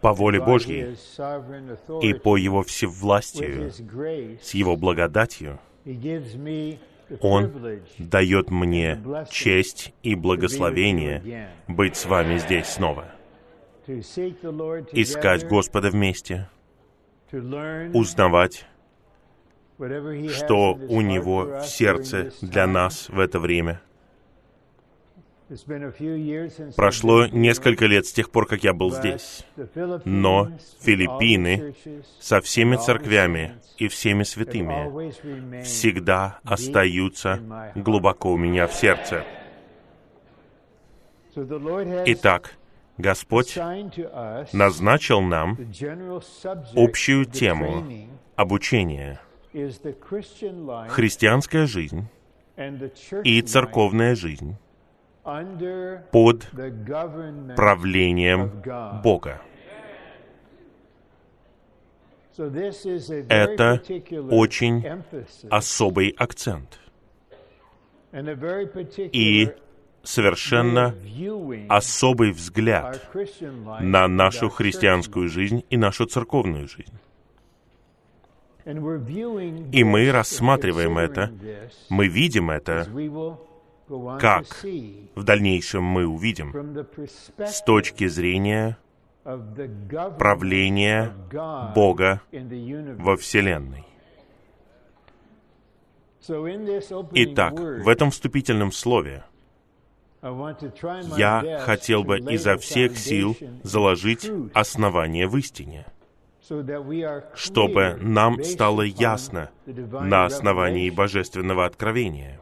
по воле Божьей и по Его всевластию, с Его благодатью, Он дает мне честь и благословение быть с вами здесь снова. Искать Господа вместе, узнавать, что у Него в сердце для нас в это время — Прошло несколько лет с тех пор, как я был здесь. Но Филиппины со всеми церквями и всеми святыми всегда остаются глубоко у меня в сердце. Итак, Господь назначил нам общую тему обучения христианская жизнь и церковная жизнь под правлением Бога. Это очень особый акцент и совершенно особый взгляд на нашу христианскую жизнь и нашу церковную жизнь. И мы рассматриваем это, мы видим это как в дальнейшем мы увидим с точки зрения правления Бога во Вселенной. Итак, в этом вступительном слове я хотел бы изо всех сил заложить основание в истине, чтобы нам стало ясно на основании божественного откровения —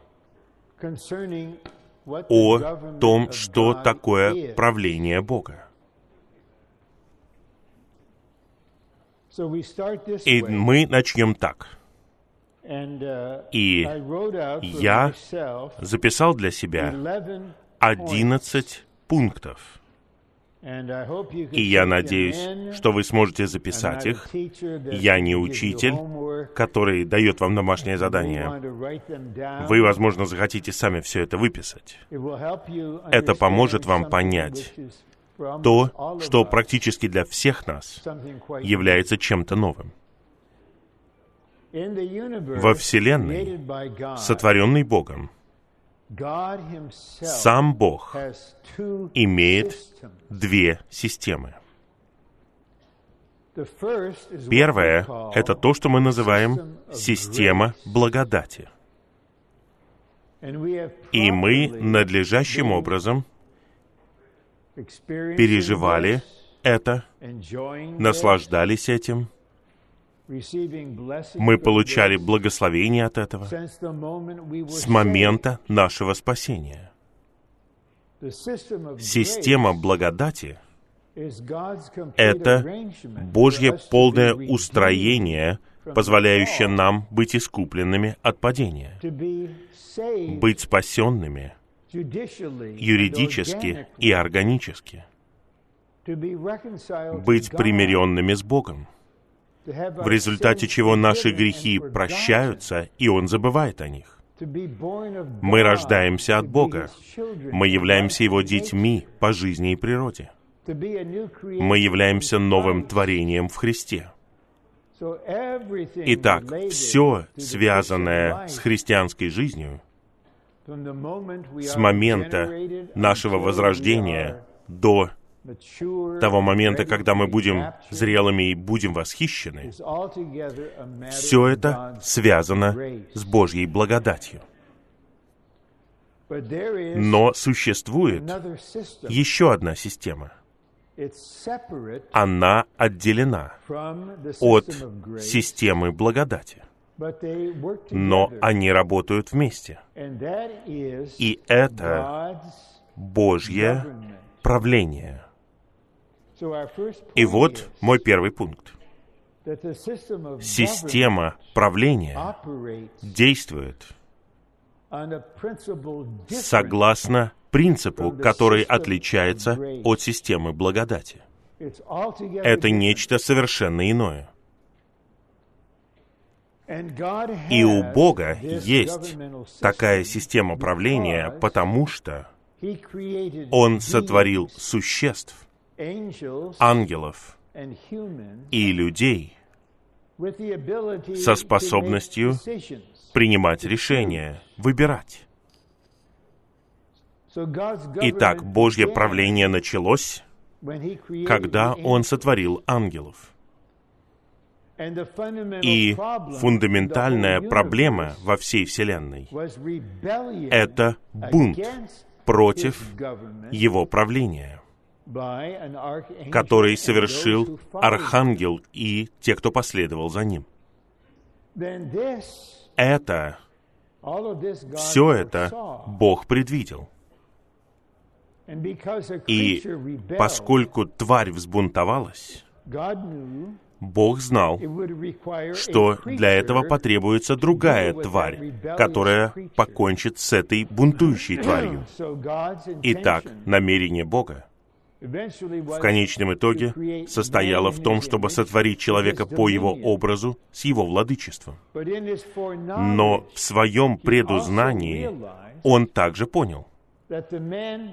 о том, что такое правление Бога. И мы начнем так. И я записал для себя 11 пунктов. И я надеюсь, что вы сможете записать их. Я не учитель, который дает вам домашнее задание. Вы, возможно, захотите сами все это выписать. Это поможет вам понять то, что практически для всех нас является чем-то новым. Во Вселенной, сотворенной Богом, сам Бог имеет две системы. Первое — это то, что мы называем система благодати. И мы надлежащим образом переживали это, наслаждались этим, мы получали благословение от этого с момента нашего спасения. Система благодати — это Божье полное устроение, позволяющее нам быть искупленными от падения, быть спасенными юридически и органически, быть примиренными с Богом, в результате чего наши грехи прощаются, и Он забывает о них. Мы рождаемся от Бога. Мы являемся Его детьми по жизни и природе. Мы являемся новым творением в Христе. Итак, все, связанное с христианской жизнью, с момента нашего возрождения до того момента, когда мы будем зрелыми и будем восхищены, все это связано с Божьей благодатью. Но существует еще одна система. Она отделена от системы благодати. Но они работают вместе. И это Божье правление — и вот мой первый пункт. Система правления действует согласно принципу, который отличается от системы благодати. Это нечто совершенно иное. И у Бога есть такая система правления, потому что Он сотворил существ, ангелов и людей со способностью принимать решения, выбирать. Итак, Божье правление началось, когда Он сотворил ангелов. И фундаментальная проблема во всей Вселенной — это бунт против Его правления, который совершил Архангел и те, кто последовал за ним. Это, все это Бог предвидел. И поскольку тварь взбунтовалась, Бог знал, что для этого потребуется другая тварь, которая покончит с этой бунтующей тварью. Итак, намерение Бога в конечном итоге состояло в том, чтобы сотворить человека по его образу с его владычеством. Но в своем предузнании он также понял,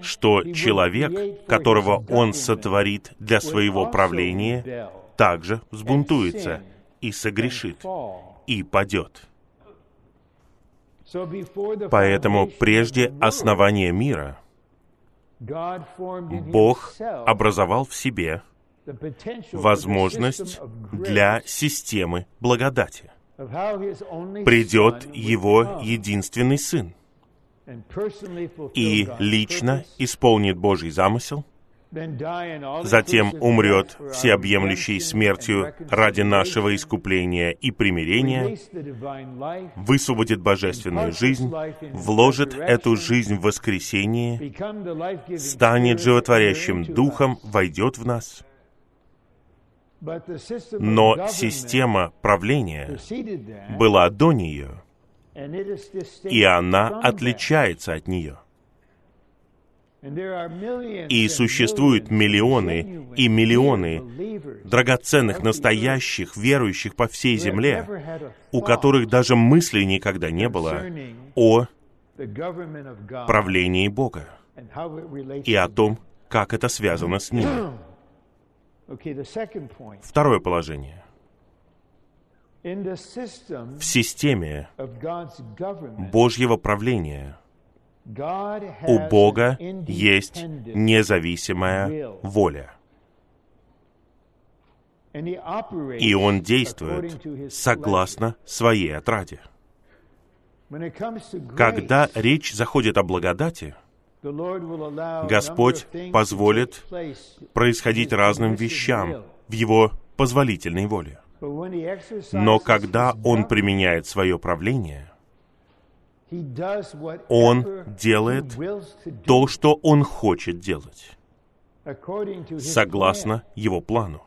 что человек, которого он сотворит для своего правления, также взбунтуется и согрешит, и падет. Поэтому прежде основания мира Бог образовал в себе возможность для системы благодати. Придет Его единственный Сын и лично исполнит Божий замысел – затем умрет всеобъемлющей смертью ради нашего искупления и примирения, высвободит божественную жизнь, вложит эту жизнь в воскресение, станет животворящим духом, войдет в нас. Но система правления была до нее, и она отличается от нее — и существуют миллионы и миллионы драгоценных, настоящих, верующих по всей земле, у которых даже мысли никогда не было о правлении Бога и о том, как это связано с ним. Второе положение. В системе Божьего правления – у Бога есть независимая воля. И Он действует согласно своей отраде. Когда речь заходит о благодати, Господь позволит происходить разным вещам в Его позволительной воле. Но когда Он применяет свое правление, он делает то, что он хочет делать, согласно его плану,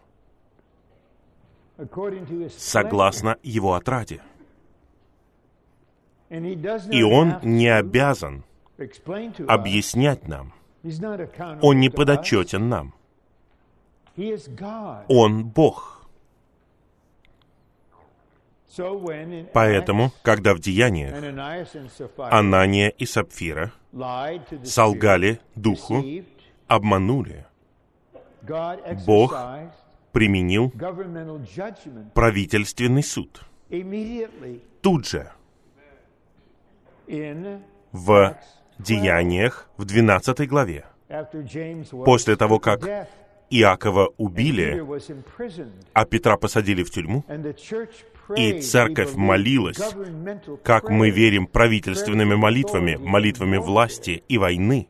согласно его отраде. И он не обязан объяснять нам. Он не подотчетен нам. Он Бог. Поэтому, когда в деяниях Анания и Сапфира солгали Духу, обманули, Бог применил правительственный суд. Тут же, в Деяниях, в 12 главе, после того, как Иакова убили, а Петра посадили в тюрьму, и церковь молилась, как мы верим, правительственными молитвами, молитвами власти и войны.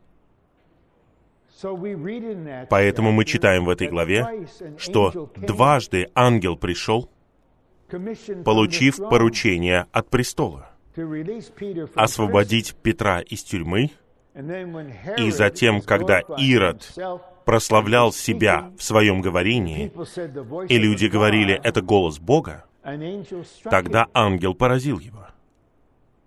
Поэтому мы читаем в этой главе, что дважды ангел пришел, получив поручение от престола, освободить Петра из тюрьмы, и затем, когда Ирод прославлял себя в своем говорении, и люди говорили, это голос Бога, Тогда ангел поразил его.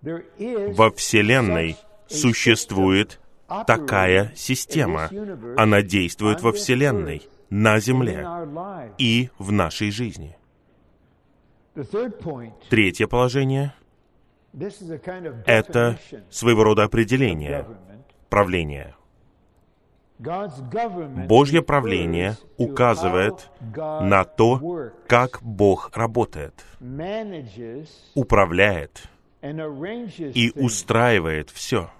Во Вселенной существует такая система. Она действует во Вселенной, на Земле и в нашей жизни. Третье положение — это своего рода определение правления. Божье правление указывает на то, как Бог работает, управляет и устраивает все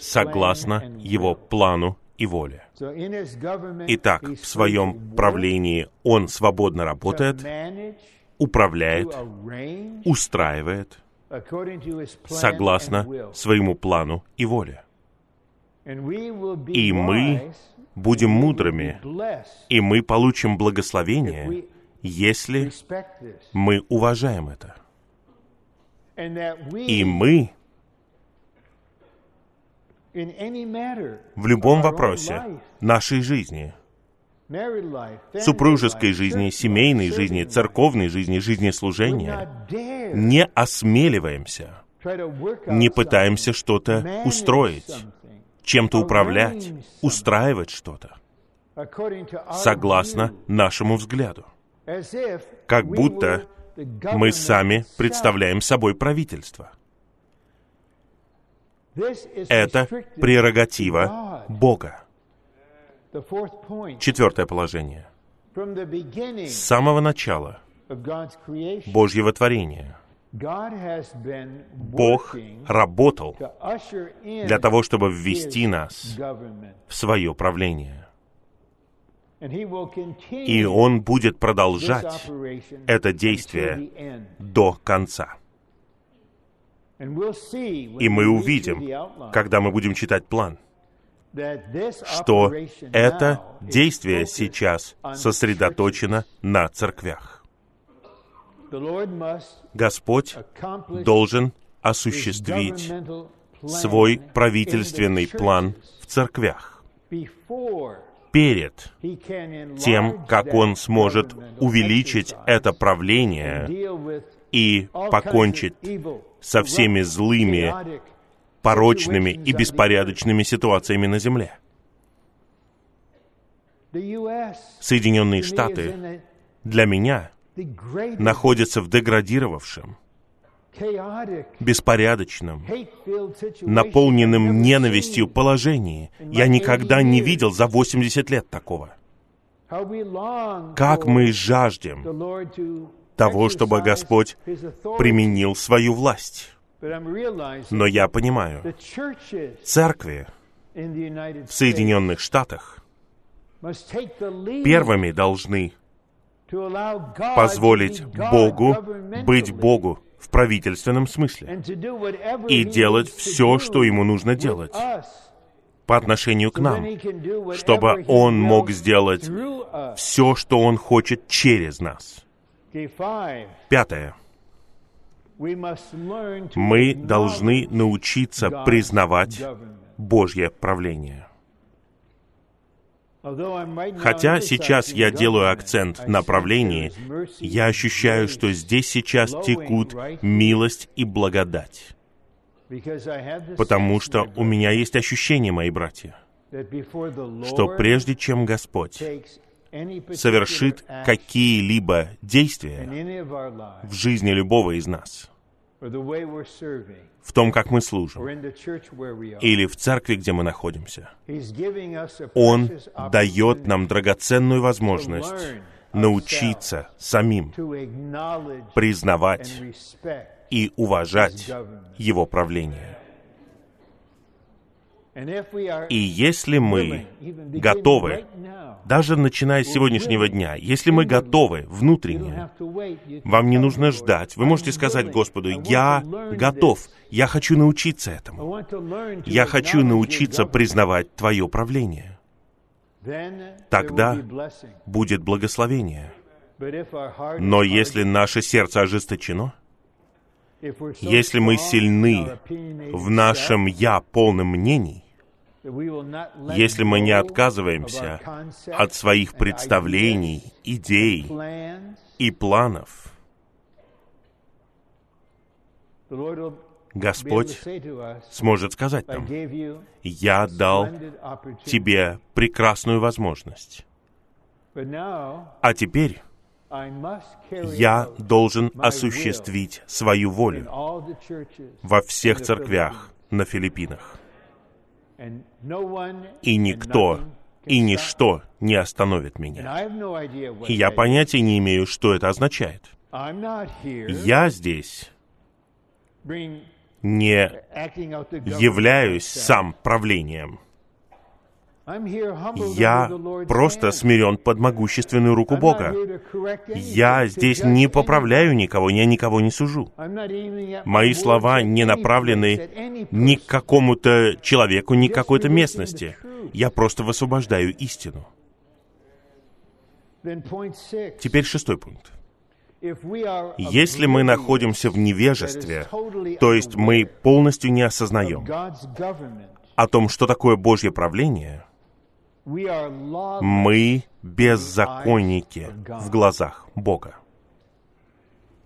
согласно Его плану и воле. Итак, в своем правлении Он свободно работает, управляет, устраивает, согласно своему плану и воле. И мы будем мудрыми, и мы получим благословение, если мы уважаем это. И мы в любом вопросе нашей жизни, супружеской жизни, семейной жизни, церковной жизни, жизни служения, не осмеливаемся, не пытаемся что-то устроить, чем-то управлять, устраивать что-то, согласно нашему взгляду. Как будто мы сами представляем собой правительство. Это прерогатива Бога. Четвертое положение. С самого начала Божьего творения Бог работал для того, чтобы ввести нас в свое правление. И Он будет продолжать это действие до конца. И мы увидим, когда мы будем читать план, что это действие сейчас сосредоточено на церквях. Господь должен осуществить свой правительственный план в церквях перед тем, как Он сможет увеличить это правление и покончить со всеми злыми, порочными и беспорядочными ситуациями на Земле. Соединенные Штаты для меня находятся в деградировавшем, беспорядочном, наполненном ненавистью положении. Я никогда не видел за 80 лет такого. Как мы жаждем того, чтобы Господь применил свою власть. Но я понимаю, церкви в Соединенных Штатах первыми должны позволить Богу быть Богу в правительственном смысле и делать все, что ему нужно делать по отношению к нам, чтобы Он мог сделать все, что Он хочет через нас. Пятое. Мы должны научиться признавать Божье правление. Хотя сейчас я делаю акцент на правлении, я ощущаю, что здесь сейчас текут милость и благодать. Потому что у меня есть ощущение, мои братья, что прежде чем Господь совершит какие-либо действия в жизни любого из нас, в том, как мы служим, или в церкви, где мы находимся, Он дает нам драгоценную возможность научиться самим признавать и уважать Его правление. И если мы готовы, даже начиная с сегодняшнего дня, если мы готовы внутренне, вам не нужно ждать. Вы можете сказать Господу, я готов, я хочу научиться этому. Я хочу научиться признавать Твое правление. Тогда будет благословение. Но если наше сердце ожесточено, если мы сильны в нашем «я» полном мнений, если мы не отказываемся от своих представлений, идей и планов, Господь сможет сказать нам, «Я дал тебе прекрасную возможность, а теперь я должен осуществить свою волю во всех церквях на Филиппинах. И никто и ничто не остановит меня. И я понятия не имею, что это означает. Я здесь не являюсь сам правлением. Я просто смирен под могущественную руку Бога. Я здесь не поправляю никого, я никого не сужу. Мои слова не направлены ни к какому-то человеку, ни к какой-то местности. Я просто высвобождаю истину. Теперь шестой пункт. Если мы находимся в невежестве, то есть мы полностью не осознаем о том, что такое Божье правление, мы беззаконники в глазах Бога.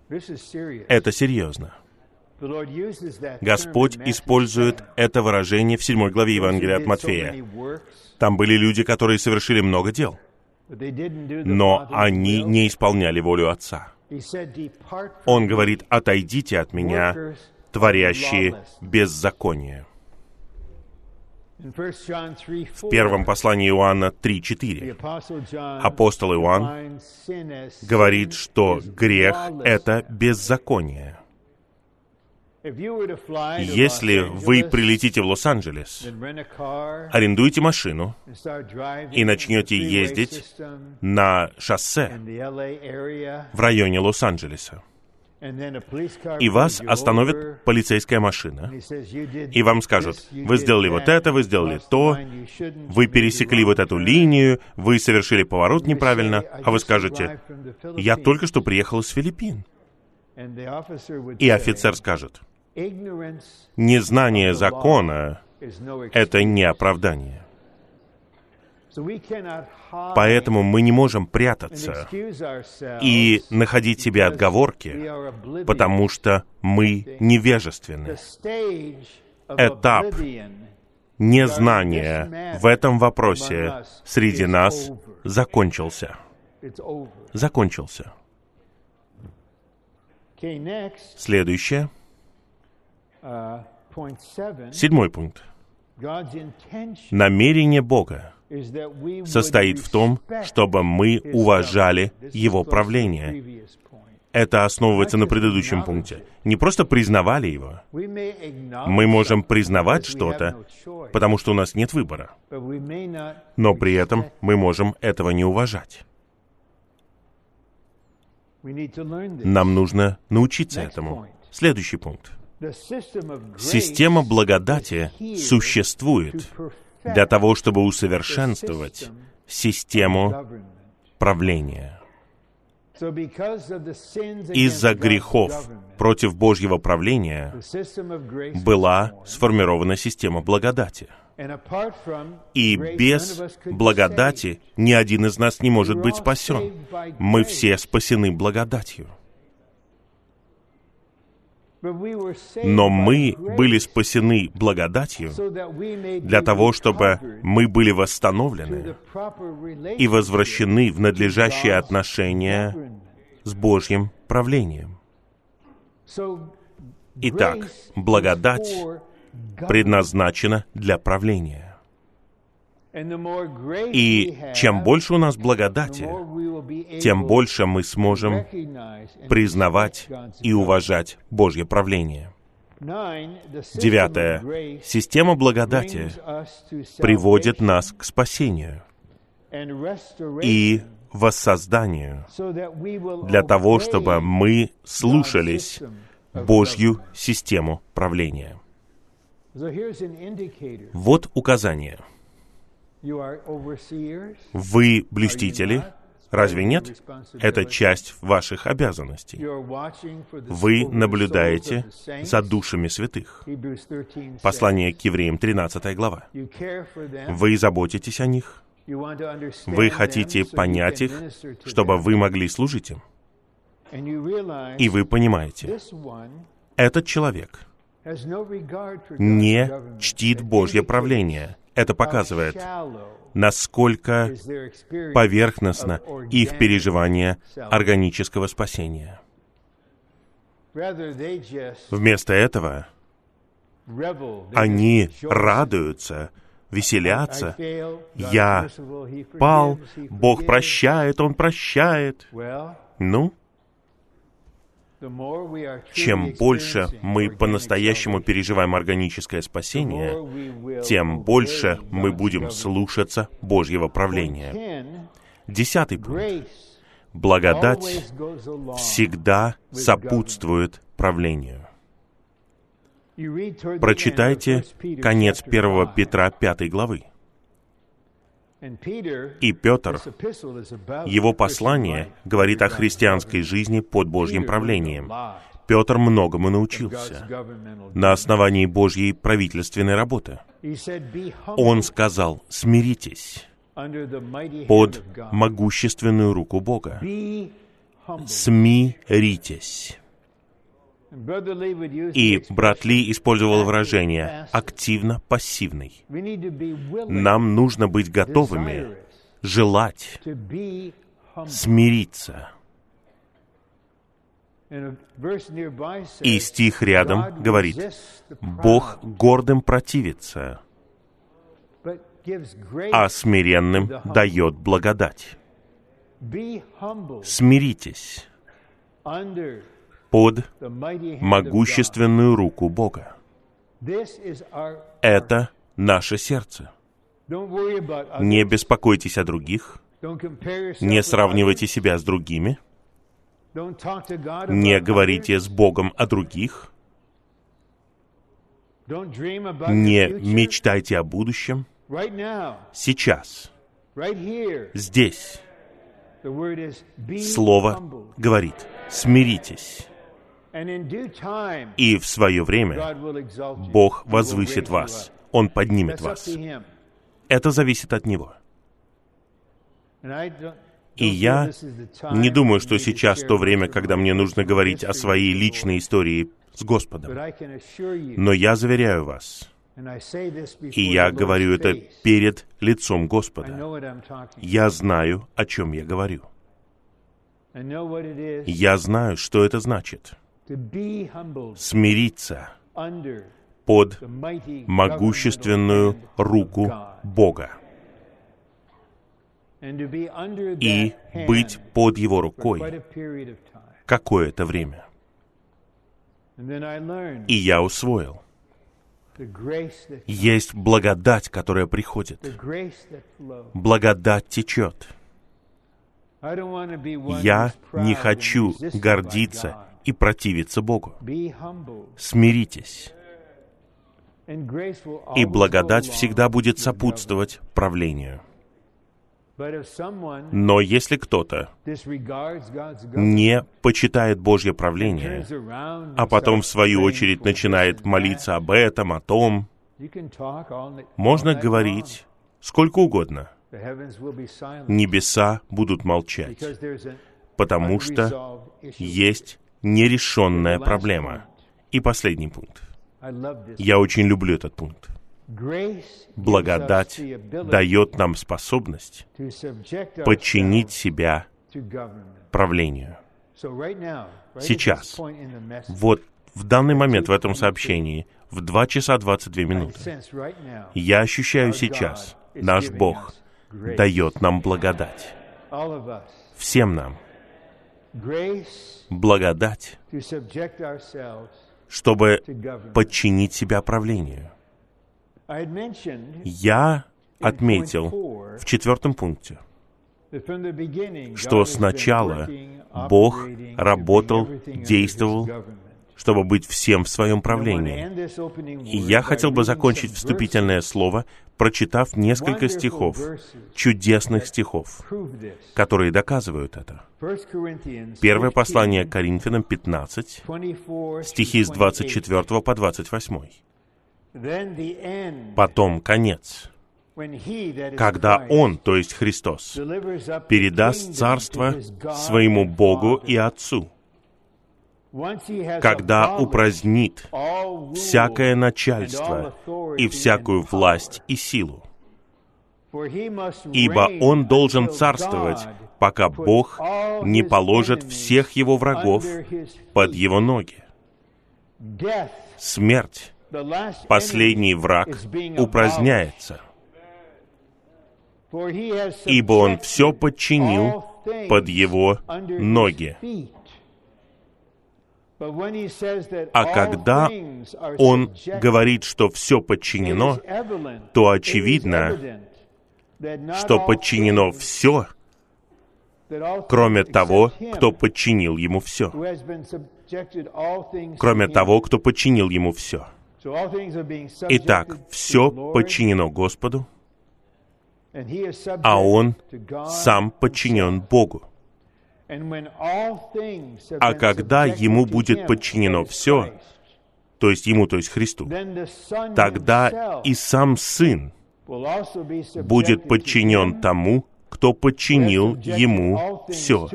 Это серьезно. Господь использует это выражение в 7 главе Евангелия от Матфея. Там были люди, которые совершили много дел, но они не исполняли волю Отца. Он говорит, «Отойдите от меня, творящие беззаконие». В первом послании Иоанна 3.4 апостол Иоанн говорит, что грех — это беззаконие. Если вы прилетите в Лос-Анджелес, арендуете машину и начнете ездить на шоссе в районе Лос-Анджелеса, и вас остановит полицейская машина, и вам скажут, вы сделали вот это, вы сделали то, вы пересекли вот эту линию, вы совершили поворот неправильно, а вы скажете, я только что приехал из Филиппин. И офицер скажет, незнание закона — это не оправдание. Поэтому мы не можем прятаться и находить себе отговорки, потому что мы невежественны. Этап незнания в этом вопросе среди нас закончился. Закончился. Следующее. Седьмой пункт. Намерение Бога состоит в том, чтобы мы уважали Его правление. Это основывается на предыдущем пункте. Не просто признавали его. Мы можем признавать что-то, потому что у нас нет выбора. Но при этом мы можем этого не уважать. Нам нужно научиться этому. Следующий пункт. Система благодати существует для того, чтобы усовершенствовать систему правления. Из-за грехов против Божьего правления была сформирована система благодати. И без благодати ни один из нас не может быть спасен. Мы все спасены благодатью. Но мы были спасены благодатью для того, чтобы мы были восстановлены и возвращены в надлежащее отношение с Божьим правлением. Итак, благодать предназначена для правления. И чем больше у нас благодати, тем больше мы сможем признавать и уважать Божье правление. Девятое. Система благодати приводит нас к спасению и воссозданию для того, чтобы мы слушались Божью систему правления. Вот указание — вы блюстители, разве нет? Это часть ваших обязанностей. Вы наблюдаете за душами святых. Послание к евреям, 13 глава. Вы заботитесь о них. Вы хотите понять их, чтобы вы могли служить им. И вы понимаете, этот человек не чтит Божье правление, это показывает, насколько поверхностно их переживание органического спасения. Вместо этого Они радуются, веселятся. Я пал, Бог прощает, Он прощает. Ну, чем больше мы по-настоящему переживаем органическое спасение, тем больше мы будем слушаться Божьего правления. Десятый пункт. Благодать всегда сопутствует правлению. Прочитайте конец 1 Петра 5 главы. И Петр, его послание говорит о христианской жизни под Божьим правлением. Петр многому научился на основании Божьей правительственной работы. Он сказал, смиритесь под могущественную руку Бога. Смиритесь. И брат Ли использовал выражение «активно-пассивный». Нам нужно быть готовыми, желать, смириться. И стих рядом говорит, «Бог гордым противится, а смиренным дает благодать». Смиритесь под могущественную руку Бога. Это наше сердце. Не беспокойтесь о других, не сравнивайте себя с другими, не говорите с Богом о других, не мечтайте о будущем. Сейчас, здесь, Слово говорит, смиритесь. И в свое время Бог возвысит вас. Он поднимет вас. Это зависит от Него. И я не думаю, что сейчас то время, когда мне нужно говорить о своей личной истории с Господом. Но я заверяю вас, и я говорю это перед лицом Господа. Я знаю, о чем я говорю. Я знаю, что это значит смириться под могущественную руку Бога и быть под Его рукой какое-то время. И я усвоил. Есть благодать, которая приходит. Благодать течет. Я не хочу гордиться и противиться Богу. Смиритесь. И благодать всегда будет сопутствовать правлению. Но если кто-то не почитает Божье правление, а потом в свою очередь начинает молиться об этом, о том, можно говорить сколько угодно. Небеса будут молчать, потому что есть нерешенная проблема. И последний пункт. Я очень люблю этот пункт. Благодать дает нам способность подчинить себя правлению. Сейчас, вот в данный момент в этом сообщении, в 2 часа 22 минуты, я ощущаю сейчас, наш Бог дает нам благодать. Всем нам. Благодать, чтобы подчинить себя правлению. Я отметил в четвертом пункте, что сначала Бог работал, действовал, чтобы быть всем в своем правлении. И я хотел бы закончить вступительное слово, прочитав несколько стихов, чудесных стихов, которые доказывают это. Первое послание Коринфянам 15, стихи с 24 по 28. Потом конец, когда Он, то есть Христос, передаст царство своему Богу и Отцу, когда упразднит всякое начальство и всякую власть и силу. Ибо он должен царствовать, пока Бог не положит всех его врагов под его ноги. Смерть последний враг упраздняется, ибо он все подчинил под его ноги. А когда он говорит, что все подчинено, то очевидно, что подчинено все, кроме того, кто подчинил ему все. Кроме того, кто подчинил ему все. Итак, все подчинено Господу, а он сам подчинен Богу. А когда ему будет подчинено все, то есть ему, то есть Христу, тогда и сам Сын будет подчинен тому, кто подчинил ему все,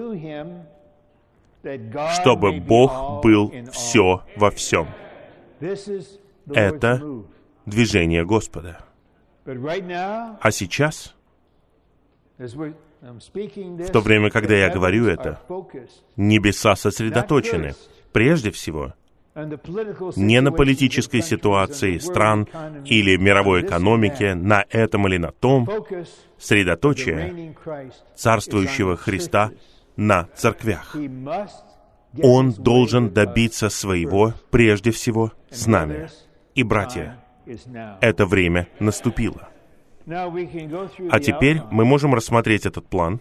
чтобы Бог был все во всем. Это движение Господа. А сейчас, в то время, когда я говорю это, небеса сосредоточены, прежде всего, не на политической ситуации стран или мировой экономике, на этом или на том, средоточие царствующего Христа на церквях. Он должен добиться своего прежде всего с нами. И, братья, это время наступило. А теперь мы можем рассмотреть этот план,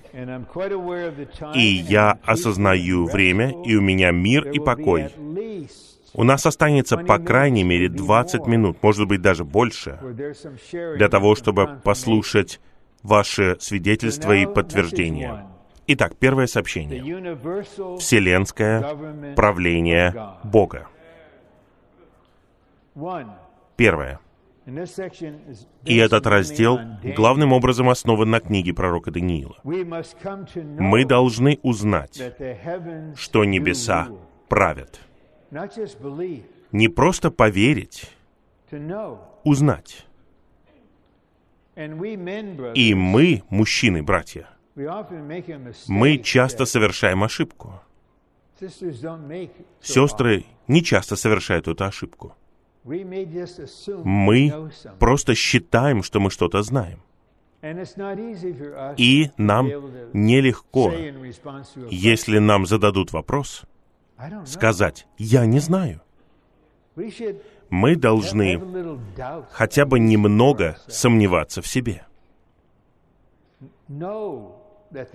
и я осознаю время, и у меня мир и покой. У нас останется по крайней мере 20 минут, может быть даже больше, для того, чтобы послушать ваши свидетельства и подтверждения. Итак, первое сообщение. Вселенское правление Бога. Первое. И этот раздел главным образом основан на книге пророка Даниила. Мы должны узнать, что небеса правят. Не просто поверить, узнать. И мы, мужчины, братья, мы часто совершаем ошибку. Сестры не часто совершают эту ошибку. Мы просто считаем, что мы что-то знаем. И нам нелегко, если нам зададут вопрос, сказать «я не знаю». Мы должны хотя бы немного сомневаться в себе.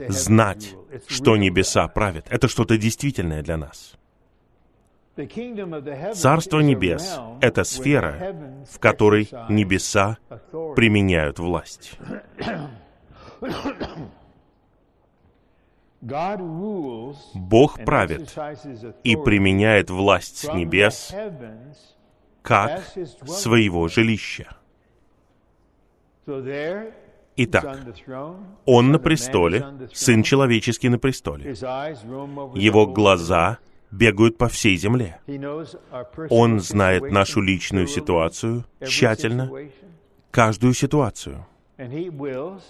Знать, что небеса правят, это что-то действительное для нас. Царство небес — это сфера, в которой небеса применяют власть. Бог правит и применяет власть с небес как своего жилища. Итак, Он на престоле, Сын Человеческий на престоле. Его глаза бегают по всей земле. Он знает нашу личную ситуацию тщательно, каждую ситуацию.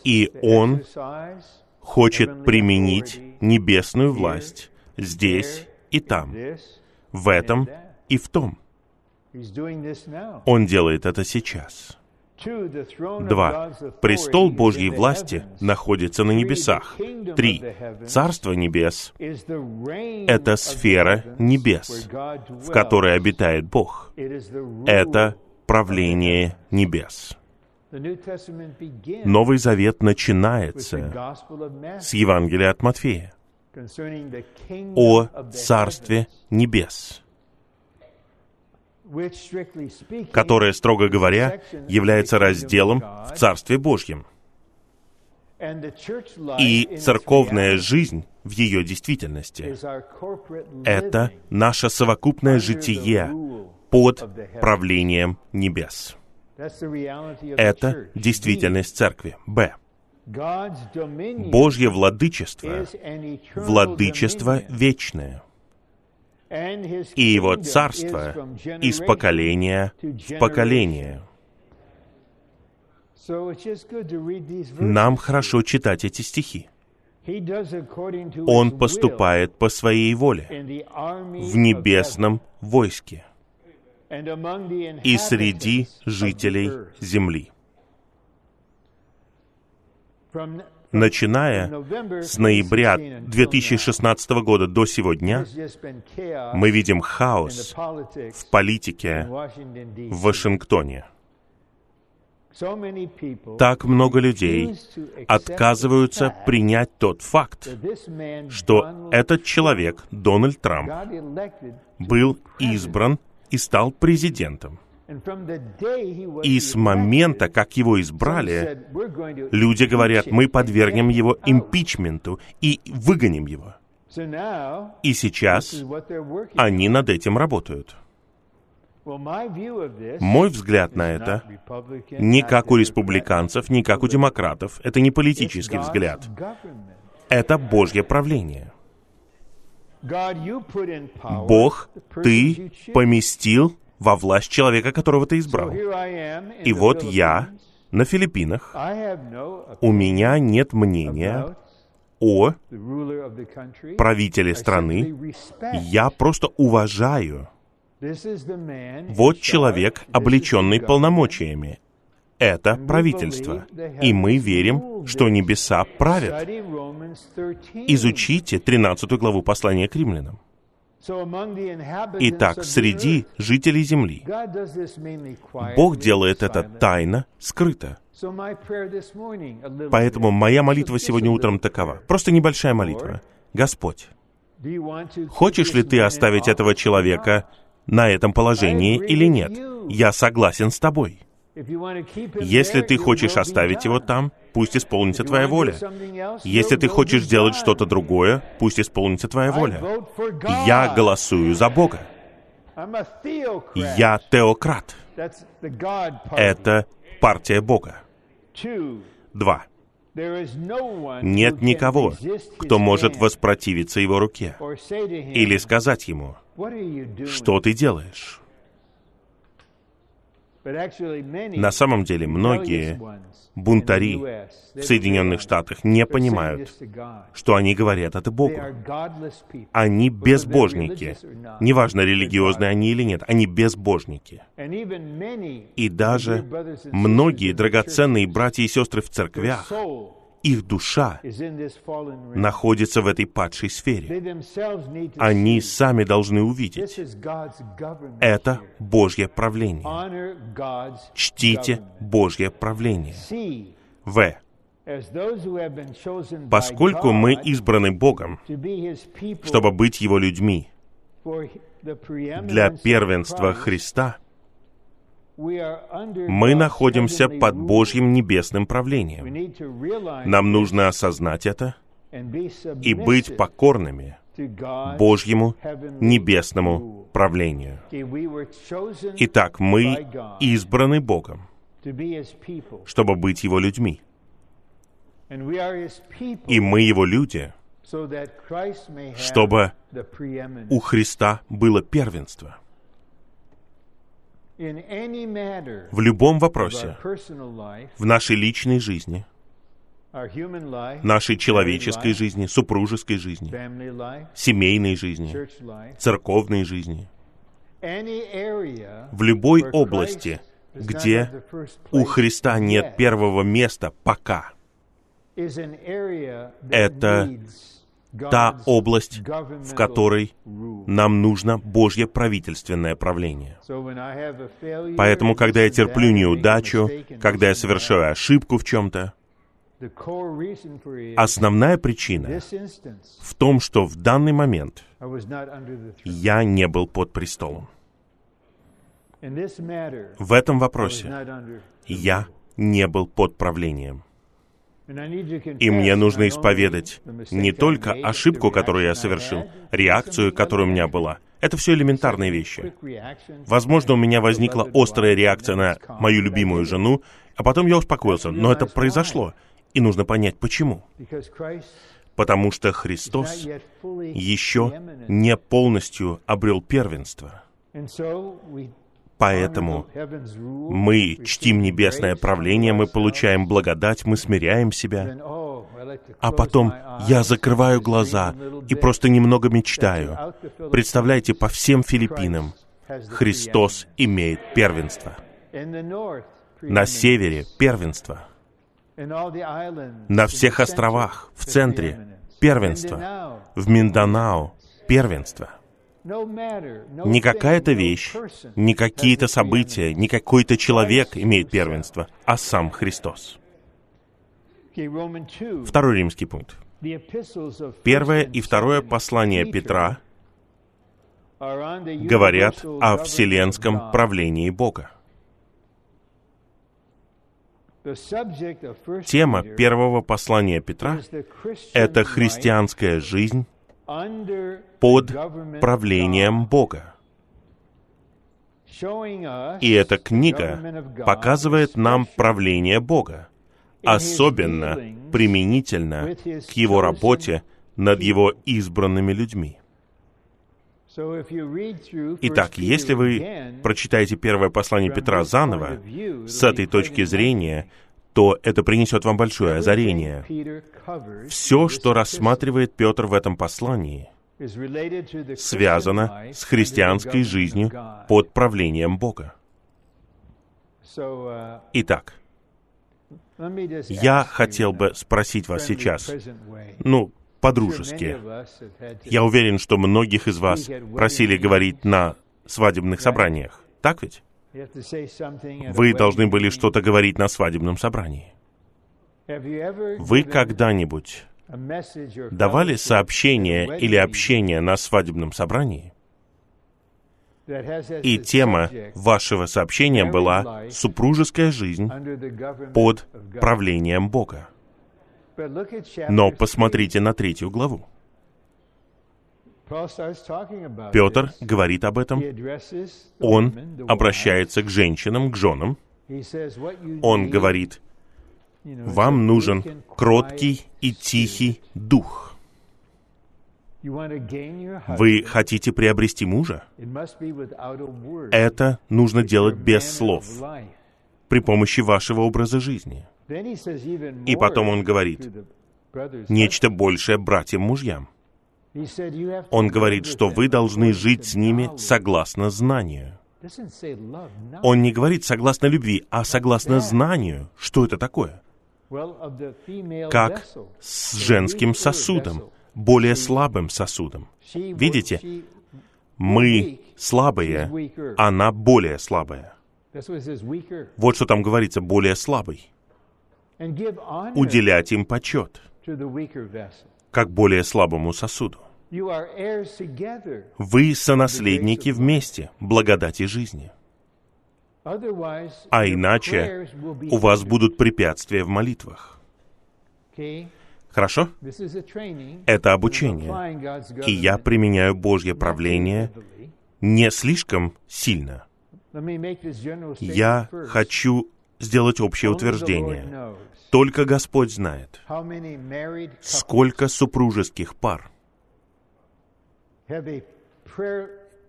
И Он хочет применить небесную власть здесь и там, в этом и в том. Он делает это сейчас. Два. Престол Божьей власти находится на небесах. Три. Царство небес — это сфера небес, в которой обитает Бог. Это правление небес. Новый Завет начинается с Евангелия от Матфея о Царстве Небес которое, строго говоря, является разделом в Царстве Божьем. И церковная жизнь в ее действительности — это наше совокупное житие под правлением небес. Это действительность церкви. Б. Божье владычество — владычество вечное — и его царство из поколения в поколение. Нам хорошо читать эти стихи. Он поступает по своей воле в небесном войске. и среди жителей земли. Начиная с ноября 2016 года до сегодня, мы видим хаос в политике в Вашингтоне. Так много людей отказываются принять тот факт, что этот человек, Дональд Трамп, был избран и стал президентом. И с момента, как его избрали, люди говорят, мы подвергнем его импичменту и выгоним его. И сейчас они над этим работают. Мой взгляд на это не как у республиканцев, не как у демократов. Это не политический взгляд. Это Божье правление. Бог, ты поместил во власть человека, которого ты избрал. И вот я на Филиппинах. У меня нет мнения о правителе страны. Я просто уважаю вот человек, облеченный полномочиями. Это правительство. И мы верим, что небеса правят. Изучите 13 главу послания к римлянам. Итак, среди жителей земли Бог делает это тайно, скрыто. Поэтому моя молитва сегодня утром такова. Просто небольшая молитва. Господь, хочешь ли ты оставить этого человека на этом положении или нет. Я согласен с тобой. Если ты хочешь оставить его там, пусть исполнится твоя воля. Если ты хочешь сделать что-то другое, пусть исполнится твоя воля. Я голосую за Бога. Я теократ. Это партия Бога. Два. Нет никого, кто может воспротивиться его руке или сказать ему — что ты делаешь? На самом деле, многие бунтари в Соединенных Штатах не понимают, что они говорят это Богу. Они безбожники. Неважно, религиозные они или нет, они безбожники. И даже многие драгоценные братья и сестры в церквях, их душа находится в этой падшей сфере. Они сами должны увидеть. Это Божье правление. Чтите Божье правление. В. Поскольку мы избраны Богом, чтобы быть Его людьми, для первенства Христа — мы находимся под Божьим небесным правлением. Нам нужно осознать это и быть покорными Божьему небесному правлению. Итак, мы избраны Богом, чтобы быть Его людьми. И мы Его люди, чтобы у Христа было первенство — в любом вопросе, в нашей личной жизни, нашей человеческой жизни, супружеской жизни, семейной жизни, церковной жизни, в любой области, где у Христа нет первого места пока, это та область, в которой нам нужно Божье правительственное правление. Поэтому, когда я терплю неудачу, когда я совершаю ошибку в чем-то, основная причина в том, что в данный момент я не был под престолом. В этом вопросе я не был под правлением. И мне нужно исповедать не только ошибку, которую я совершил, реакцию, которая у меня была. Это все элементарные вещи. Возможно, у меня возникла острая реакция на мою любимую жену, а потом я успокоился. Но это произошло, и нужно понять, почему. Потому что Христос еще не полностью обрел первенство. Поэтому мы чтим небесное правление, мы получаем благодать, мы смиряем себя. А потом я закрываю глаза и просто немного мечтаю. Представляете, по всем Филиппинам Христос имеет первенство. На севере первенство. На всех островах, в центре первенство. В Минданао первенство. Не какая-то вещь, не какие-то события, не какой-то человек имеет первенство, а сам Христос. Второй римский пункт. Первое и второе послание Петра говорят о вселенском правлении Бога. Тема первого послания Петра — это христианская жизнь под правлением Бога. И эта книга показывает нам правление Бога, особенно применительно к Его работе над Его избранными людьми. Итак, если вы прочитаете первое послание Петра заново, с этой точки зрения, то это принесет вам большое озарение. Все, что рассматривает Петр в этом послании, связано с христианской жизнью под правлением Бога. Итак, я хотел бы спросить вас сейчас, ну, по-дружески. Я уверен, что многих из вас просили говорить на свадебных собраниях. Так ведь? Вы должны были что-то говорить на свадебном собрании. Вы когда-нибудь давали сообщение или общение на свадебном собрании? И тема вашего сообщения была «Супружеская жизнь под правлением Бога». Но посмотрите на третью главу. Петр говорит об этом. Он обращается к женщинам, к женам. Он говорит, вам нужен кроткий и тихий дух. Вы хотите приобрести мужа? Это нужно делать без слов, при помощи вашего образа жизни. И потом он говорит, нечто большее братьям-мужьям. Он говорит, что вы должны жить с ними согласно знанию. Он не говорит согласно любви, а согласно знанию. Что это такое? Как с женским сосудом, более слабым сосудом. Видите, мы слабые, она более слабая. Вот что там говорится, более слабый. Уделять им почет, как более слабому сосуду. Вы сонаследники вместе благодати жизни. А иначе у вас будут препятствия в молитвах. Хорошо? Это обучение. И я применяю Божье правление не слишком сильно. Я хочу сделать общее утверждение. Только Господь знает, сколько супружеских пар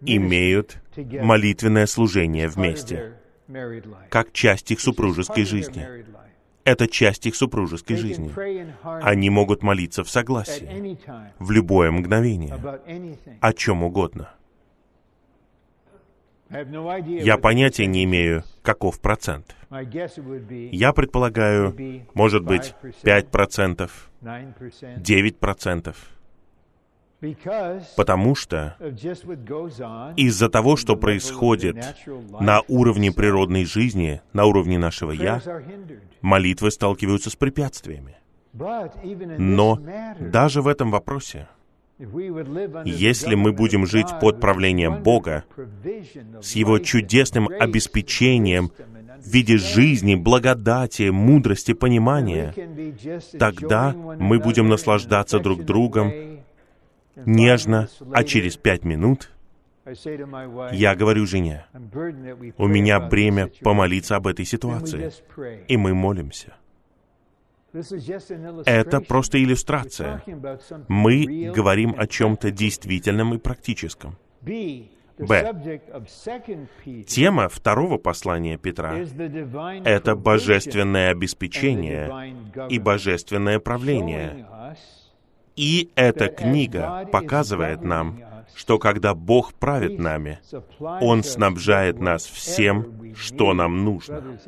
имеют молитвенное служение вместе, как часть их супружеской жизни. Это часть их супружеской жизни. Они могут молиться в согласии, в любое мгновение, о чем угодно. Я понятия не имею, каков процент. Я предполагаю, может быть, 5%, 9%. Потому что из-за того, что происходит на уровне природной жизни, на уровне нашего «я», молитвы сталкиваются с препятствиями. Но даже в этом вопросе, если мы будем жить под правлением Бога, с Его чудесным обеспечением в виде жизни, благодати, мудрости, понимания, тогда мы будем наслаждаться друг другом нежно, а через пять минут я говорю жене, у меня бремя помолиться об этой ситуации, и мы молимся. Это просто иллюстрация. Мы говорим о чем-то действительном и практическом. Б. Тема второго послания Петра — это божественное обеспечение и божественное правление. И эта книга показывает нам, что когда Бог правит нами, Он снабжает нас всем, что нам нужно.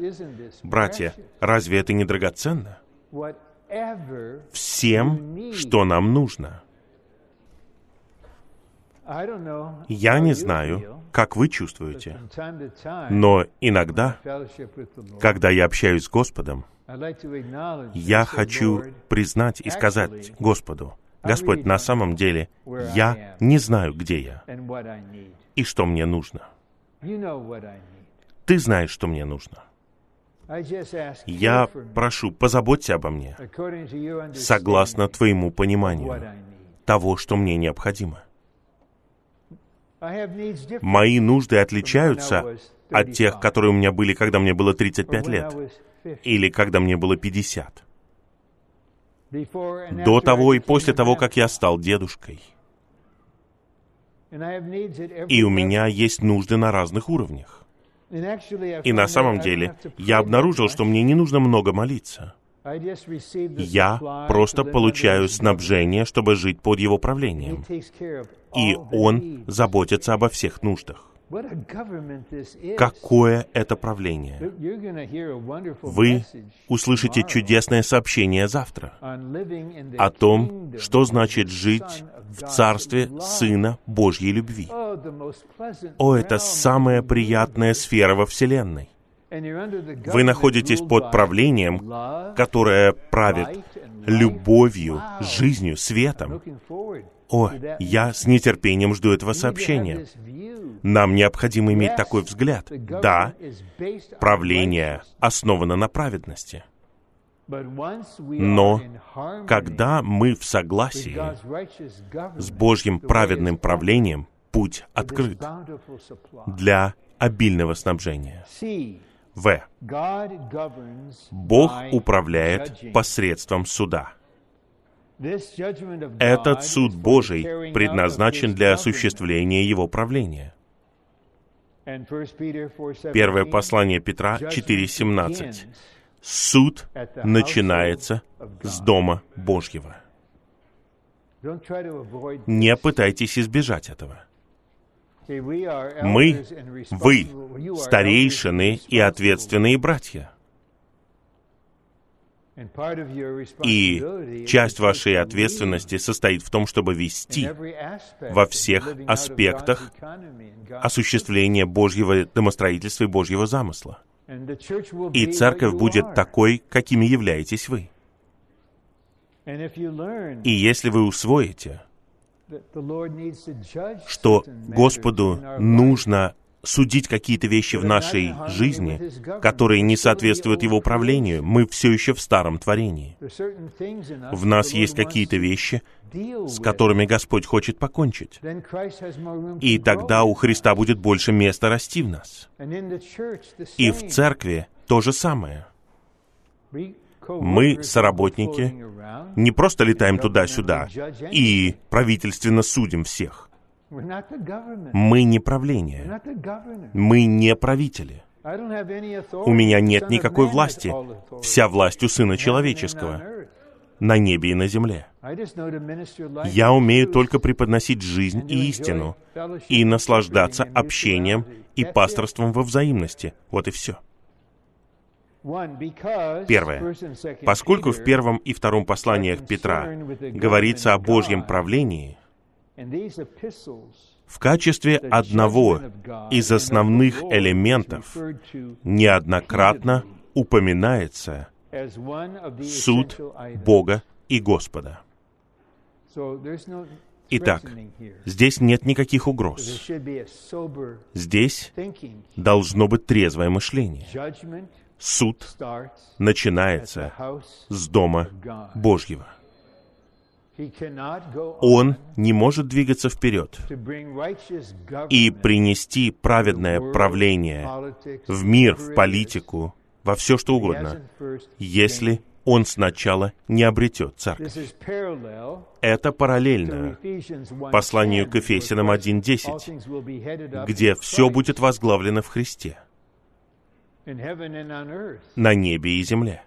Братья, разве это не драгоценно? Всем, что нам нужно. Я не знаю, как вы чувствуете, но иногда, когда я общаюсь с Господом, я хочу признать и сказать Господу, Господь, на самом деле, я не знаю, где я и что мне нужно. Ты знаешь, что мне нужно. Я прошу, позаботься обо мне, согласно твоему пониманию того, что мне необходимо. Мои нужды отличаются от тех, которые у меня были, когда мне было 35 лет, или когда мне было 50 до того и после того, как я стал дедушкой. И у меня есть нужды на разных уровнях. И на самом деле я обнаружил, что мне не нужно много молиться. Я просто получаю снабжение, чтобы жить под его правлением. И он заботится обо всех нуждах. Какое это правление? Вы услышите чудесное сообщение завтра о том, что значит жить в Царстве Сына Божьей любви. О, это самая приятная сфера во Вселенной. Вы находитесь под правлением, которое правит любовью, жизнью, светом. О, я с нетерпением жду этого сообщения. Нам необходимо иметь такой взгляд. Да, правление основано на праведности. Но когда мы в согласии с Божьим праведным правлением, путь открыт для обильного снабжения. В. Бог управляет посредством суда. Этот суд Божий предназначен для осуществления Его правления. Первое послание Петра 4.17. Суд начинается с Дома Божьего. Не пытайтесь избежать этого. Мы, вы, старейшины и ответственные братья. И часть вашей ответственности состоит в том, чтобы вести во всех аспектах осуществление Божьего домостроительства и Божьего замысла. И церковь будет такой, какими являетесь вы. И если вы усвоите, что Господу нужно судить какие-то вещи в нашей жизни, которые не соответствуют Его правлению, мы все еще в старом творении. В нас есть какие-то вещи, с которыми Господь хочет покончить. И тогда у Христа будет больше места расти в нас. И в церкви то же самое. Мы, соработники, не просто летаем туда-сюда и правительственно судим всех. Мы не правление. Мы не правители. У меня нет никакой власти. Вся власть у Сына Человеческого на небе и на земле. Я умею только преподносить жизнь и истину и наслаждаться общением и пасторством во взаимности. Вот и все. Первое. Поскольку в первом и втором посланиях Петра говорится о Божьем правлении, в качестве одного из основных элементов неоднократно упоминается суд Бога и Господа. Итак, здесь нет никаких угроз. Здесь должно быть трезвое мышление. Суд начинается с Дома Божьего. Он не может двигаться вперед и принести праведное правление в мир, в политику, во все что угодно, если он сначала не обретет церковь. Это параллельно посланию к Ефесянам 1.10, где все будет возглавлено в Христе, на небе и земле.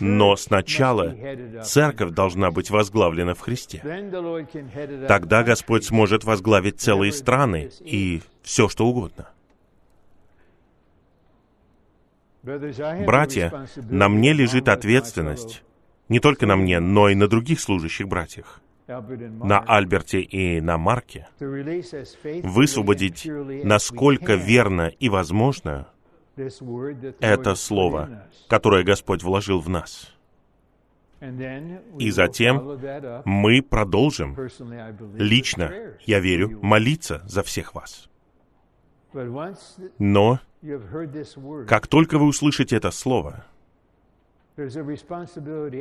Но сначала церковь должна быть возглавлена в Христе. Тогда Господь сможет возглавить целые страны и все, что угодно. Братья, на мне лежит ответственность, не только на мне, но и на других служащих братьях, на Альберте и на Марке, высвободить, насколько верно и возможно, это слово, которое Господь вложил в нас. И затем мы продолжим лично, я верю, молиться за всех вас. Но как только вы услышите это слово,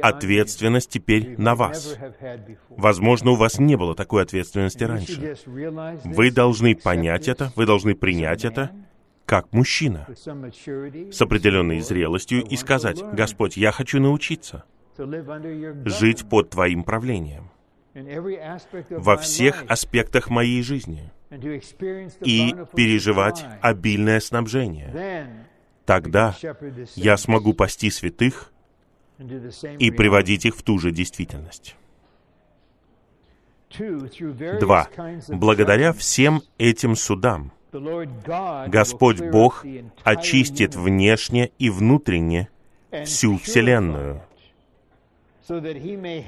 ответственность теперь на вас. Возможно, у вас не было такой ответственности раньше. Вы должны понять это, вы должны принять это, как мужчина, с определенной зрелостью и сказать, «Господь, я хочу научиться жить под Твоим правлением во всех аспектах моей жизни и переживать обильное снабжение. Тогда я смогу пасти святых и приводить их в ту же действительность. Два. Благодаря всем этим судам Господь Бог очистит внешне и внутренне всю Вселенную,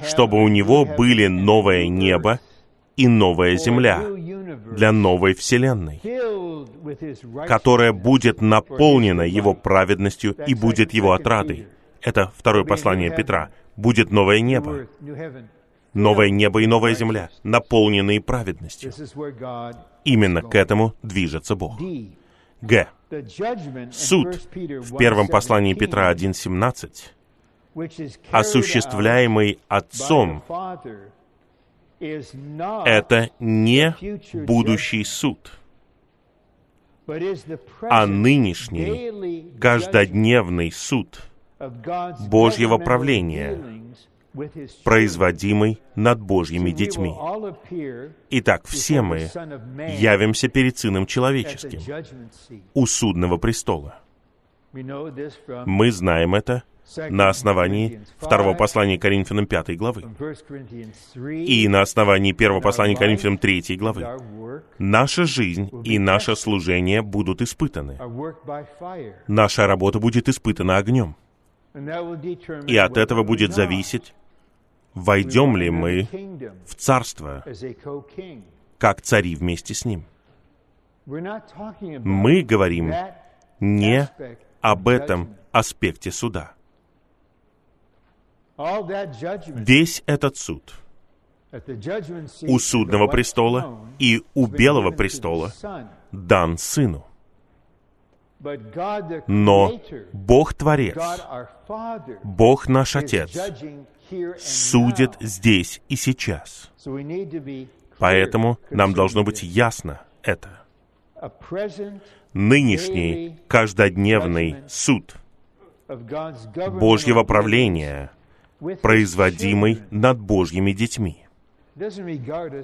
чтобы у Него были новое небо и новая земля для новой Вселенной, которая будет наполнена Его праведностью и будет Его отрадой. Это второе послание Петра. Будет новое небо, новое небо и новая земля, наполненные праведностью. Именно к этому движется Бог. Г. Суд. В первом послании Петра 1.17, осуществляемый Отцом, это не будущий суд, а нынешний каждодневный суд Божьего правления, производимый над Божьими детьми. Итак, все мы явимся перед Сыном Человеческим у судного престола. Мы знаем это на основании второго послания Коринфянам 5 главы и на основании первого послания Коринфянам 3 главы. Наша жизнь и наше служение будут испытаны. Наша работа будет испытана огнем. И от этого будет зависеть, войдем ли мы в Царство как цари вместе с Ним. Мы говорим не об этом аспекте суда. Весь этот суд у судного престола и у белого престола дан Сыну. Но Бог Творец, Бог наш Отец, судит здесь и сейчас. Поэтому нам должно быть ясно это. Нынешний каждодневный суд Божьего правления, производимый над Божьими детьми.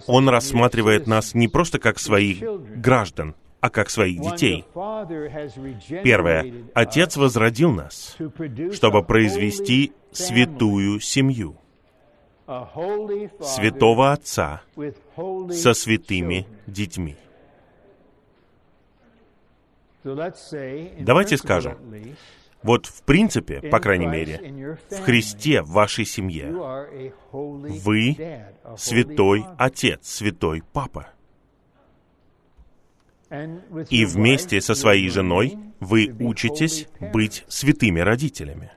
Он рассматривает нас не просто как своих граждан, а как своих детей. Первое. Отец возродил нас, чтобы произвести святую семью. Святого Отца со святыми детьми. Давайте скажем, вот в принципе, по крайней мере, в Христе, в вашей семье, вы святой отец, святой папа. И вместе со своей женой вы учитесь быть святыми родителями.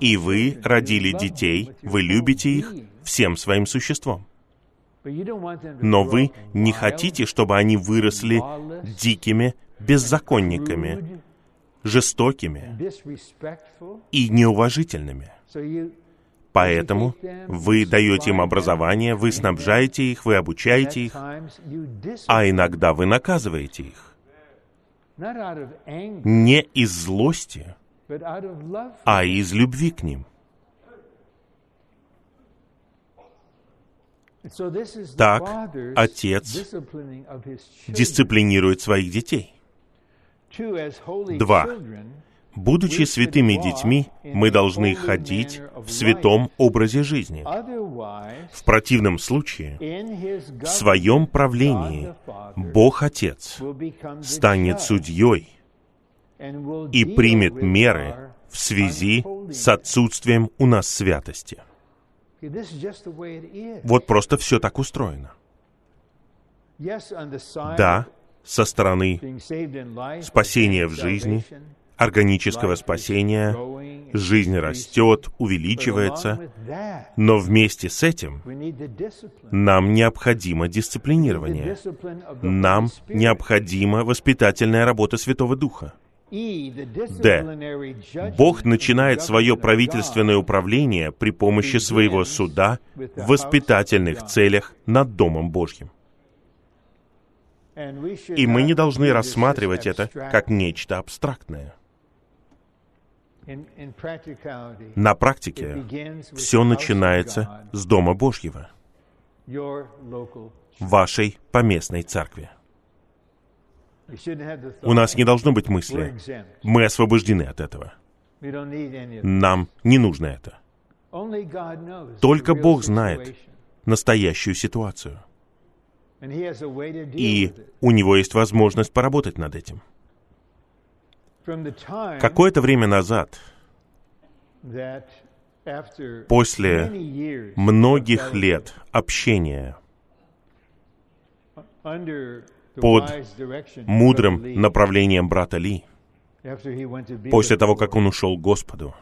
И вы родили детей, вы любите их всем своим существом. Но вы не хотите, чтобы они выросли дикими беззаконниками, жестокими и неуважительными. Поэтому вы даете им образование, вы снабжаете их, вы обучаете их, а иногда вы наказываете их. Не из злости, а из любви к ним. Так отец дисциплинирует своих детей. Два. Будучи святыми детьми, мы должны ходить в святом образе жизни. В противном случае, в своем правлении Бог Отец станет судьей и примет меры в связи с отсутствием у нас святости. Вот просто все так устроено. Да, со стороны спасения в жизни, органического спасения, жизнь растет, увеличивается, но вместе с этим нам необходимо дисциплинирование, нам необходима воспитательная работа Святого Духа. Д. Бог начинает свое правительственное управление при помощи своего суда в воспитательных целях над Домом Божьим. И мы не должны рассматривать это как нечто абстрактное. На практике все начинается с Дома Божьего, вашей поместной церкви. У нас не должно быть мысли, мы освобождены от этого. Нам не нужно это. Только Бог знает настоящую ситуацию. И у Него есть возможность поработать над этим. Какое-то время назад, после многих лет общения под мудрым направлением брата Ли, после того, как он ушел к Господу,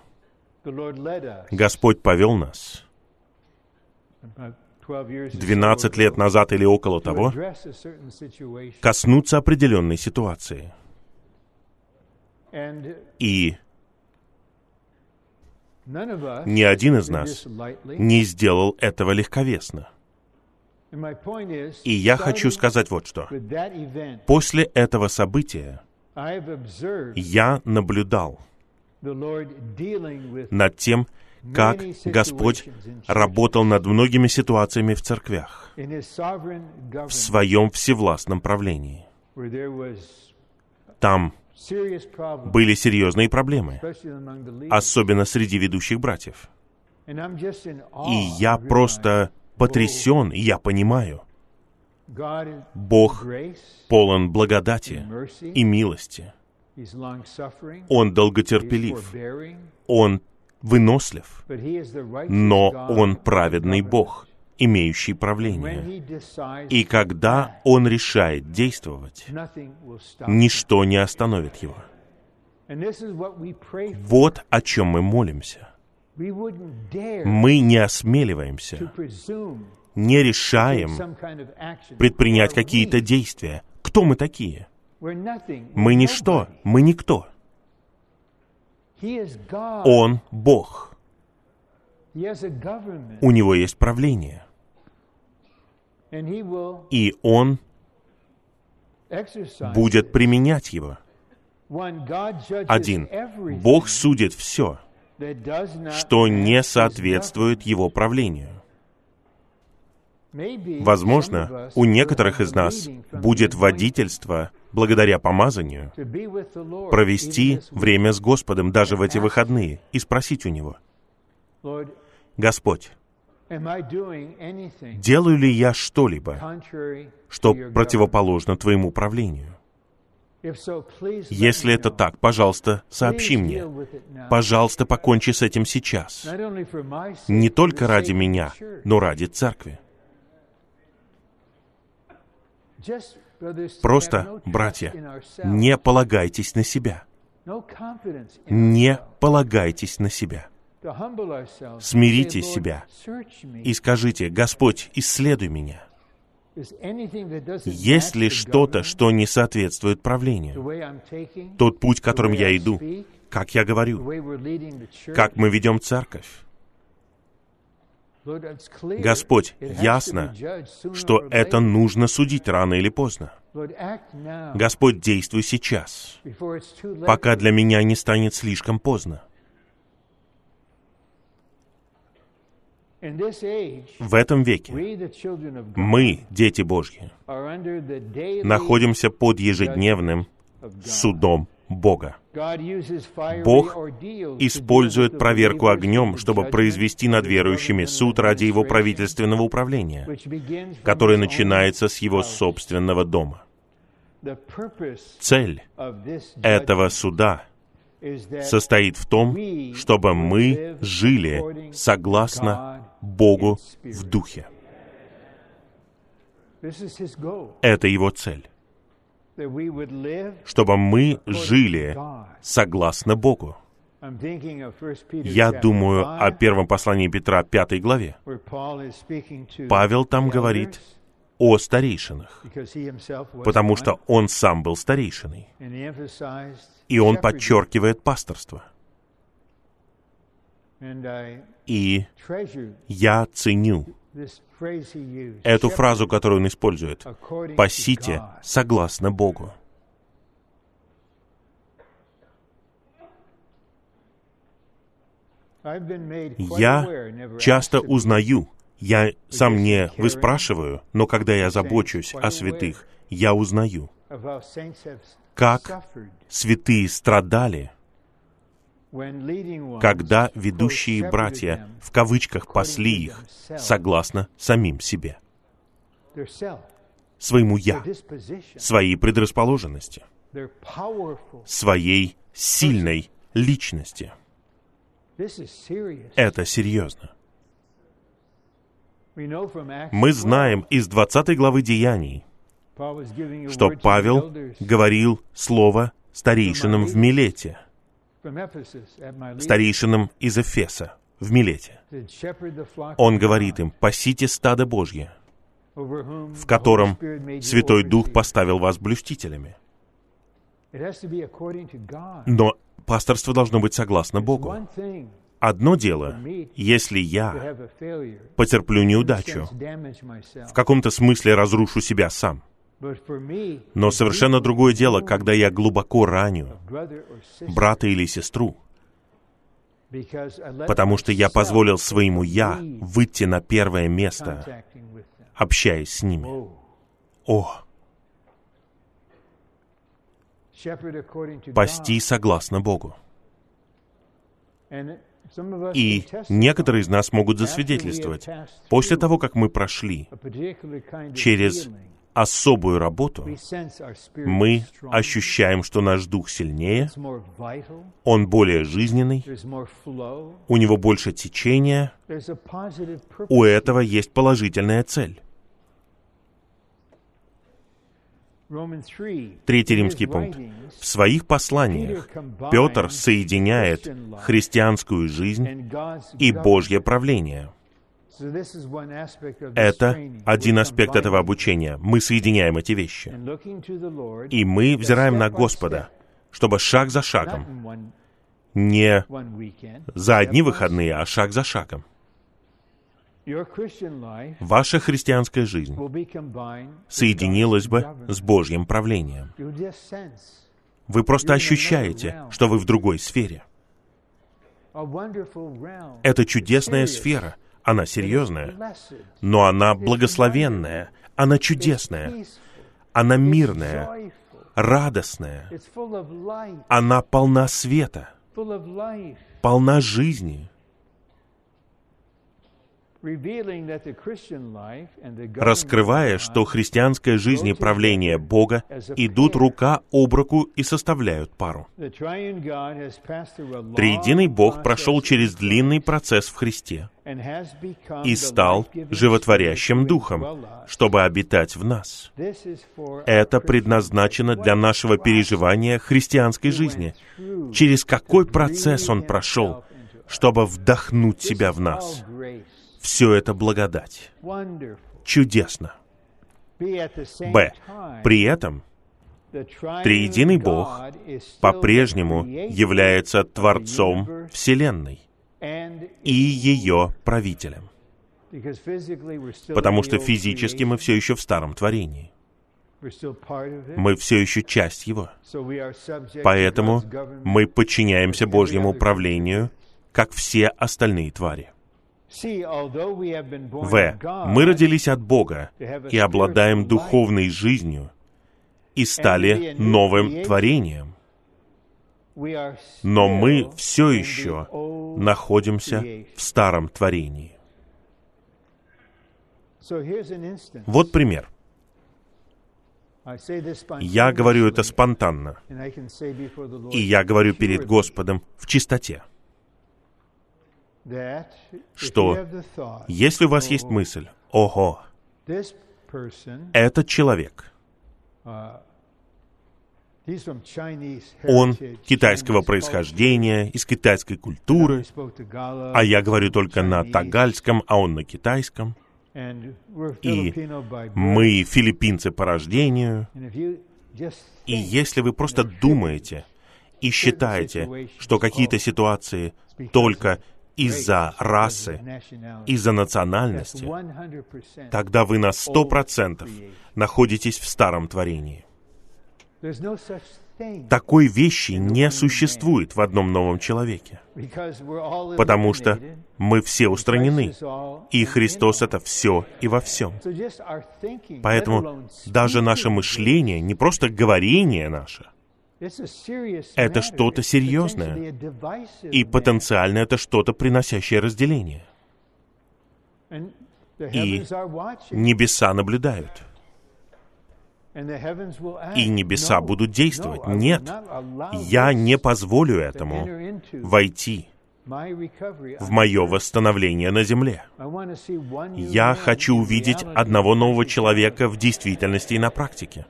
Господь повел нас 12 лет назад или около того, коснуться определенной ситуации. И ни один из нас не сделал этого легковесно. И я хочу сказать вот что. После этого события я наблюдал над тем, как Господь работал над многими ситуациями в церквях в своем всевластном правлении. Там были серьезные проблемы, особенно среди ведущих братьев. И я просто потрясен, и я понимаю. Бог полон благодати и милости. Он долготерпелив. Он вынослив. Но Он праведный Бог, имеющий правление. И когда Он решает действовать, ничто не остановит Его. Вот о чем мы молимся. Мы не осмеливаемся, не решаем предпринять какие-то действия. Кто мы такие? Мы ничто, мы никто. Он Бог. У Него есть правление. И Он будет применять его. Один. Бог судит все, что не соответствует Его правлению. Возможно, у некоторых из нас будет водительство благодаря помазанию провести время с Господом даже в эти выходные и спросить у Него, «Господь, делаю ли я что-либо, что противоположно Твоему правлению?» Если это так, пожалуйста, сообщи мне. Пожалуйста, покончи с этим сейчас. Не только ради меня, но ради церкви. Просто, братья, не полагайтесь на себя. Не полагайтесь на себя. Смирите себя и скажите, Господь, исследуй меня. Есть ли что-то, что не соответствует правлению? Тот путь, которым я иду, как я говорю, как мы ведем церковь, Господь, ясно, что это нужно судить рано или поздно. Господь, действуй сейчас, пока для меня не станет слишком поздно. В этом веке мы, дети Божьи, находимся под ежедневным судом Бога. Бог использует проверку огнем, чтобы произвести над верующими суд ради его правительственного управления, которое начинается с его собственного дома. Цель этого суда состоит в том, чтобы мы жили согласно Богу в Духе. Это его цель. Чтобы мы жили согласно Богу. Я думаю о первом послании Петра, пятой главе. Павел там говорит о старейшинах, потому что он сам был старейшиной. И он подчеркивает пасторство. И я ценю эту фразу, которую он использует. «Пасите согласно Богу». Я часто узнаю, я сам не выспрашиваю, но когда я забочусь о святых, я узнаю, как святые страдали, когда ведущие братья в кавычках пасли их согласно самим себе, своему «я», своей предрасположенности, своей сильной личности. Это серьезно. Мы знаем из 20 главы Деяний, что Павел говорил слово старейшинам в Милете, старейшинам из Эфеса, в Милете. Он говорит им, «Пасите стадо Божье, в котором Святой Дух поставил вас блюстителями». Но пасторство должно быть согласно Богу. Одно дело, если я потерплю неудачу, в каком-то смысле разрушу себя сам. Но совершенно другое дело, когда я глубоко раню брата или сестру, потому что я позволил своему «я» выйти на первое место, общаясь с ними. О! Пасти согласно Богу. И некоторые из нас могут засвидетельствовать, после того, как мы прошли через особую работу, мы ощущаем, что наш дух сильнее, он более жизненный, у него больше течения, у этого есть положительная цель. Третий римский пункт. В своих посланиях Петр соединяет христианскую жизнь и Божье правление. Это один аспект этого обучения. Мы соединяем эти вещи. И мы взираем на Господа, чтобы шаг за шагом, не за одни выходные, а шаг за шагом, ваша христианская жизнь соединилась бы с Божьим правлением. Вы просто ощущаете, что вы в другой сфере. Это чудесная сфера. Она серьезная, но она благословенная, она чудесная, она мирная, радостная, она полна света, полна жизни раскрывая, что христианская жизнь и правление Бога идут рука об руку и составляют пару. Триединый Бог прошел через длинный процесс в Христе и стал животворящим Духом, чтобы обитать в нас. Это предназначено для нашего переживания христианской жизни. Через какой процесс Он прошел, чтобы вдохнуть себя в нас? Все это благодать. Чудесно. Б. При этом Триединый Бог по-прежнему является Творцом Вселенной и ее правителем. Потому что физически мы все еще в старом творении. Мы все еще часть его. Поэтому мы подчиняемся Божьему управлению, как все остальные твари. В. Мы родились от Бога и обладаем духовной жизнью и стали новым творением. Но мы все еще находимся в старом творении. Вот пример. Я говорю это спонтанно, и я говорю перед Господом в чистоте, что? если у вас есть мысль, ого, этот человек, он китайского происхождения, из китайской культуры, а я говорю только на тагальском, а он на китайском — и мы филиппинцы по рождению. И если вы просто думаете и считаете, что какие-то ситуации только из-за расы, из-за национальности, тогда вы на сто процентов находитесь в старом творении. Такой вещи не существует в одном новом человеке, потому что мы все устранены, и Христос — это все и во всем. Поэтому даже наше мышление, не просто говорение наше, это что-то серьезное, и потенциально это что-то, приносящее разделение. И небеса наблюдают — и небеса будут действовать. Нет, я не позволю этому войти в мое восстановление на земле. Я хочу увидеть одного нового человека в действительности и на практике.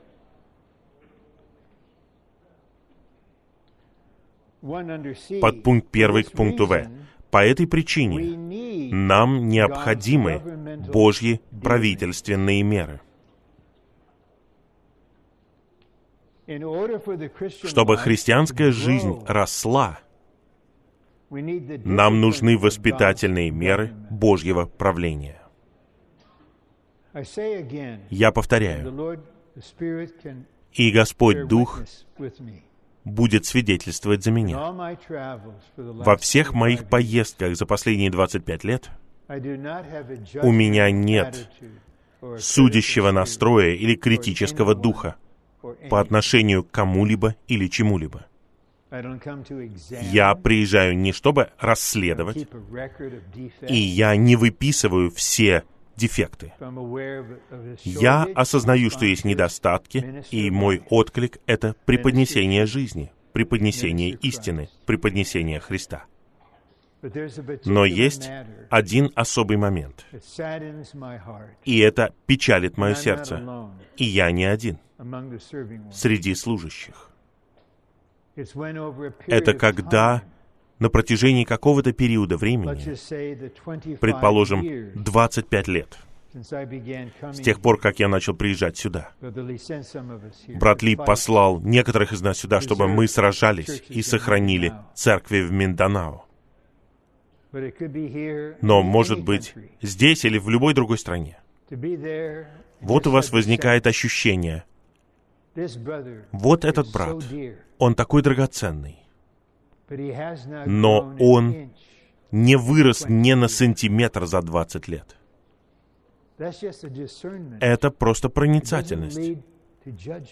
Под пункт первый к пункту В. По этой причине нам необходимы Божьи правительственные меры. Чтобы христианская жизнь росла, нам нужны воспитательные меры Божьего правления. Я повторяю, и Господь Дух будет свидетельствовать за меня. Во всех моих поездках за последние 25 лет у меня нет судящего настроя или критического духа по отношению к кому-либо или чему-либо. Я приезжаю не чтобы расследовать, и я не выписываю все дефекты. Я осознаю, что есть недостатки, и мой отклик — это преподнесение жизни, преподнесение истины, преподнесение Христа. Но есть один особый момент, и это печалит мое сердце, и я не один среди служащих. Это когда на протяжении какого-то периода времени, предположим, 25 лет, с тех пор, как я начал приезжать сюда. Брат Ли послал некоторых из нас сюда, чтобы мы сражались и сохранили церкви в Минданао. Но, может быть, здесь или в любой другой стране. Вот у вас возникает ощущение, вот этот брат, он такой драгоценный, но он не вырос ни на сантиметр за 20 лет. Это просто проницательность.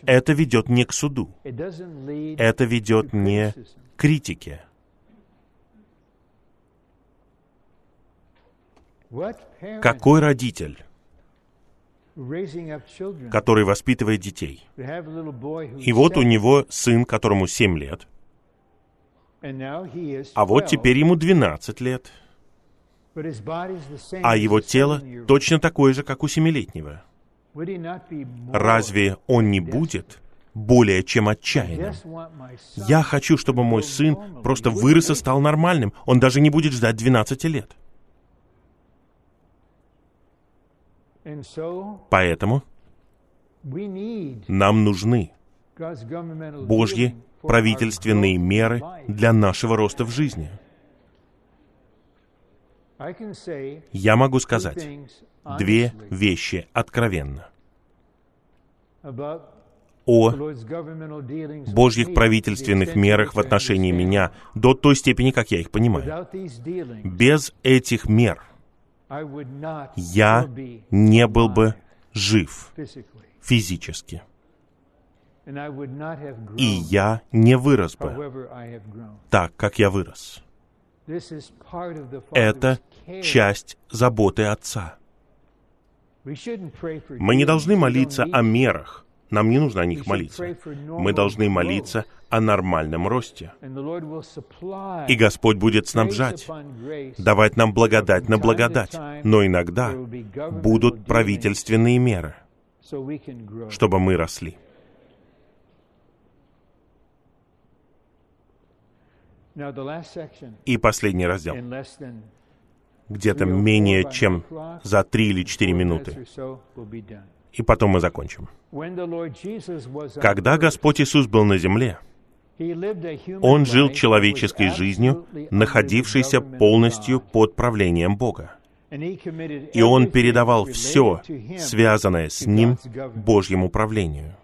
Это ведет не к суду. Это ведет не к критике. Какой родитель который воспитывает детей. И вот у него сын, которому 7 лет, а вот теперь ему 12 лет, а его тело точно такое же, как у семилетнего. Разве он не будет более чем отчаянным? Я хочу, чтобы мой сын просто вырос и стал нормальным. Он даже не будет ждать 12 лет. Поэтому нам нужны Божьи правительственные меры для нашего роста в жизни. Я могу сказать две вещи откровенно о Божьих правительственных мерах в отношении меня до той степени, как я их понимаю. Без этих мер — я не был бы жив физически. И я не вырос бы так, как я вырос. Это часть заботы Отца. Мы не должны молиться о мерах. Нам не нужно о них молиться. Мы должны молиться о нормальном росте. И Господь будет снабжать, давать нам благодать на благодать. Но иногда будут правительственные меры, чтобы мы росли. И последний раздел. Где-то менее чем за три или четыре минуты. И потом мы закончим. Когда Господь Иисус был на земле, Он жил человеческой жизнью, находившейся полностью под правлением Бога. И он передавал все, связанное с ним, Божьему управлению.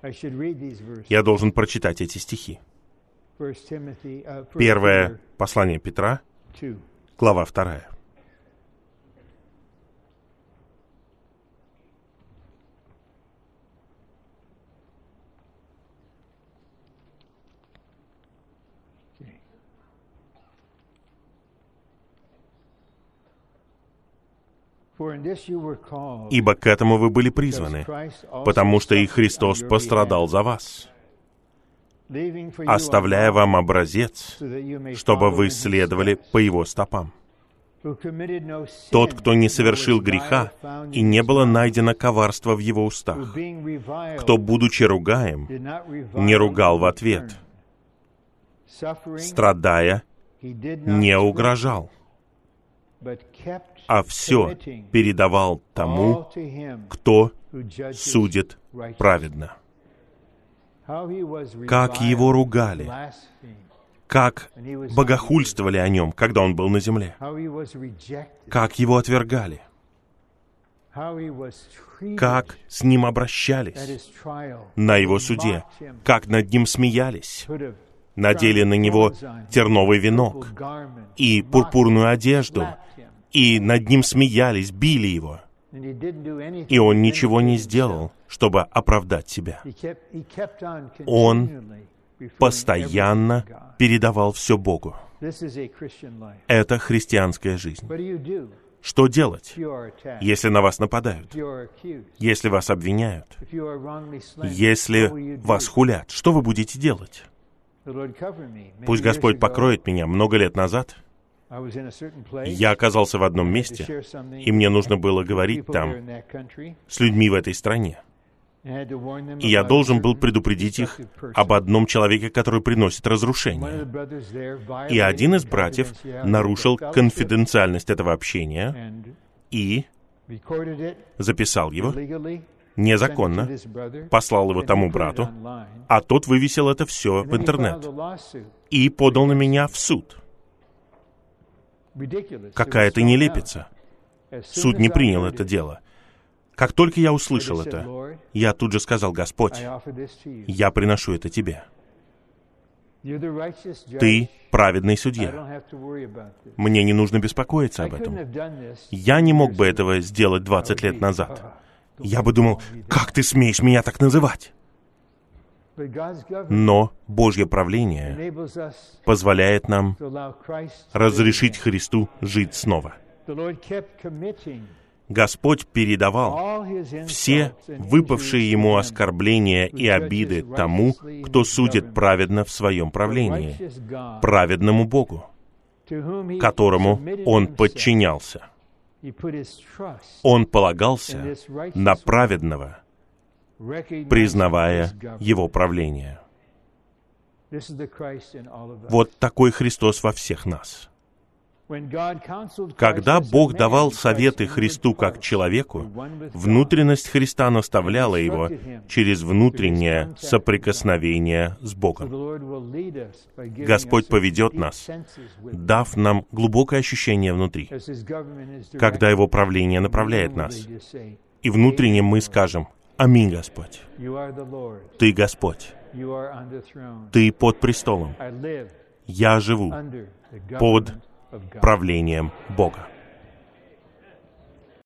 Я должен прочитать эти стихи. Uh, Первое послание Петра, глава вторая. Ибо к этому вы были призваны, потому что и Христос пострадал за вас, оставляя вам образец, чтобы вы следовали по Его стопам. Тот, кто не совершил греха, и не было найдено коварства в его устах, кто, будучи ругаем, не ругал в ответ, страдая, не угрожал, а все передавал тому, кто судит праведно как его ругали, как богохульствовали о нем, когда он был на земле, как его отвергали, как с ним обращались. на его суде, как над ним смеялись, надели на него терновый венок. и пурпурную одежду, и над ним смеялись, били его — и он ничего не сделал, чтобы оправдать себя. Он постоянно передавал все Богу. Это христианская жизнь. Что делать, если на вас нападают, если вас обвиняют, если вас хулят? Что вы будете делать? Пусть Господь покроет меня много лет назад — я оказался в одном месте, и мне нужно было говорить там с людьми в этой стране. И я должен был предупредить их об одном человеке, который приносит разрушение. И один из братьев нарушил конфиденциальность этого общения и записал его незаконно, послал его тому брату, а тот вывесил это все в интернет и подал на меня в суд. Какая-то нелепица. Суд не принял это дело. Как только я услышал это, я тут же сказал, Господь, я приношу это Тебе. Ты праведный судья. Мне не нужно беспокоиться об этом. Я не мог бы этого сделать 20 лет назад. Я бы думал, как ты смеешь меня так называть? Но Божье правление позволяет нам разрешить Христу жить снова. Господь передавал все выпавшие ему оскорбления и обиды тому, кто судит праведно в своем правлении, праведному Богу, которому он подчинялся. Он полагался на праведного, признавая Его правление. Вот такой Христос во всех нас. Когда Бог давал советы Христу как человеку, внутренность Христа наставляла его через внутреннее соприкосновение с Богом. Господь поведет нас, дав нам глубокое ощущение внутри, когда Его правление направляет нас. И внутренне мы скажем, Аминь, Господь. Ты Господь. Ты под престолом. Я живу под правлением Бога.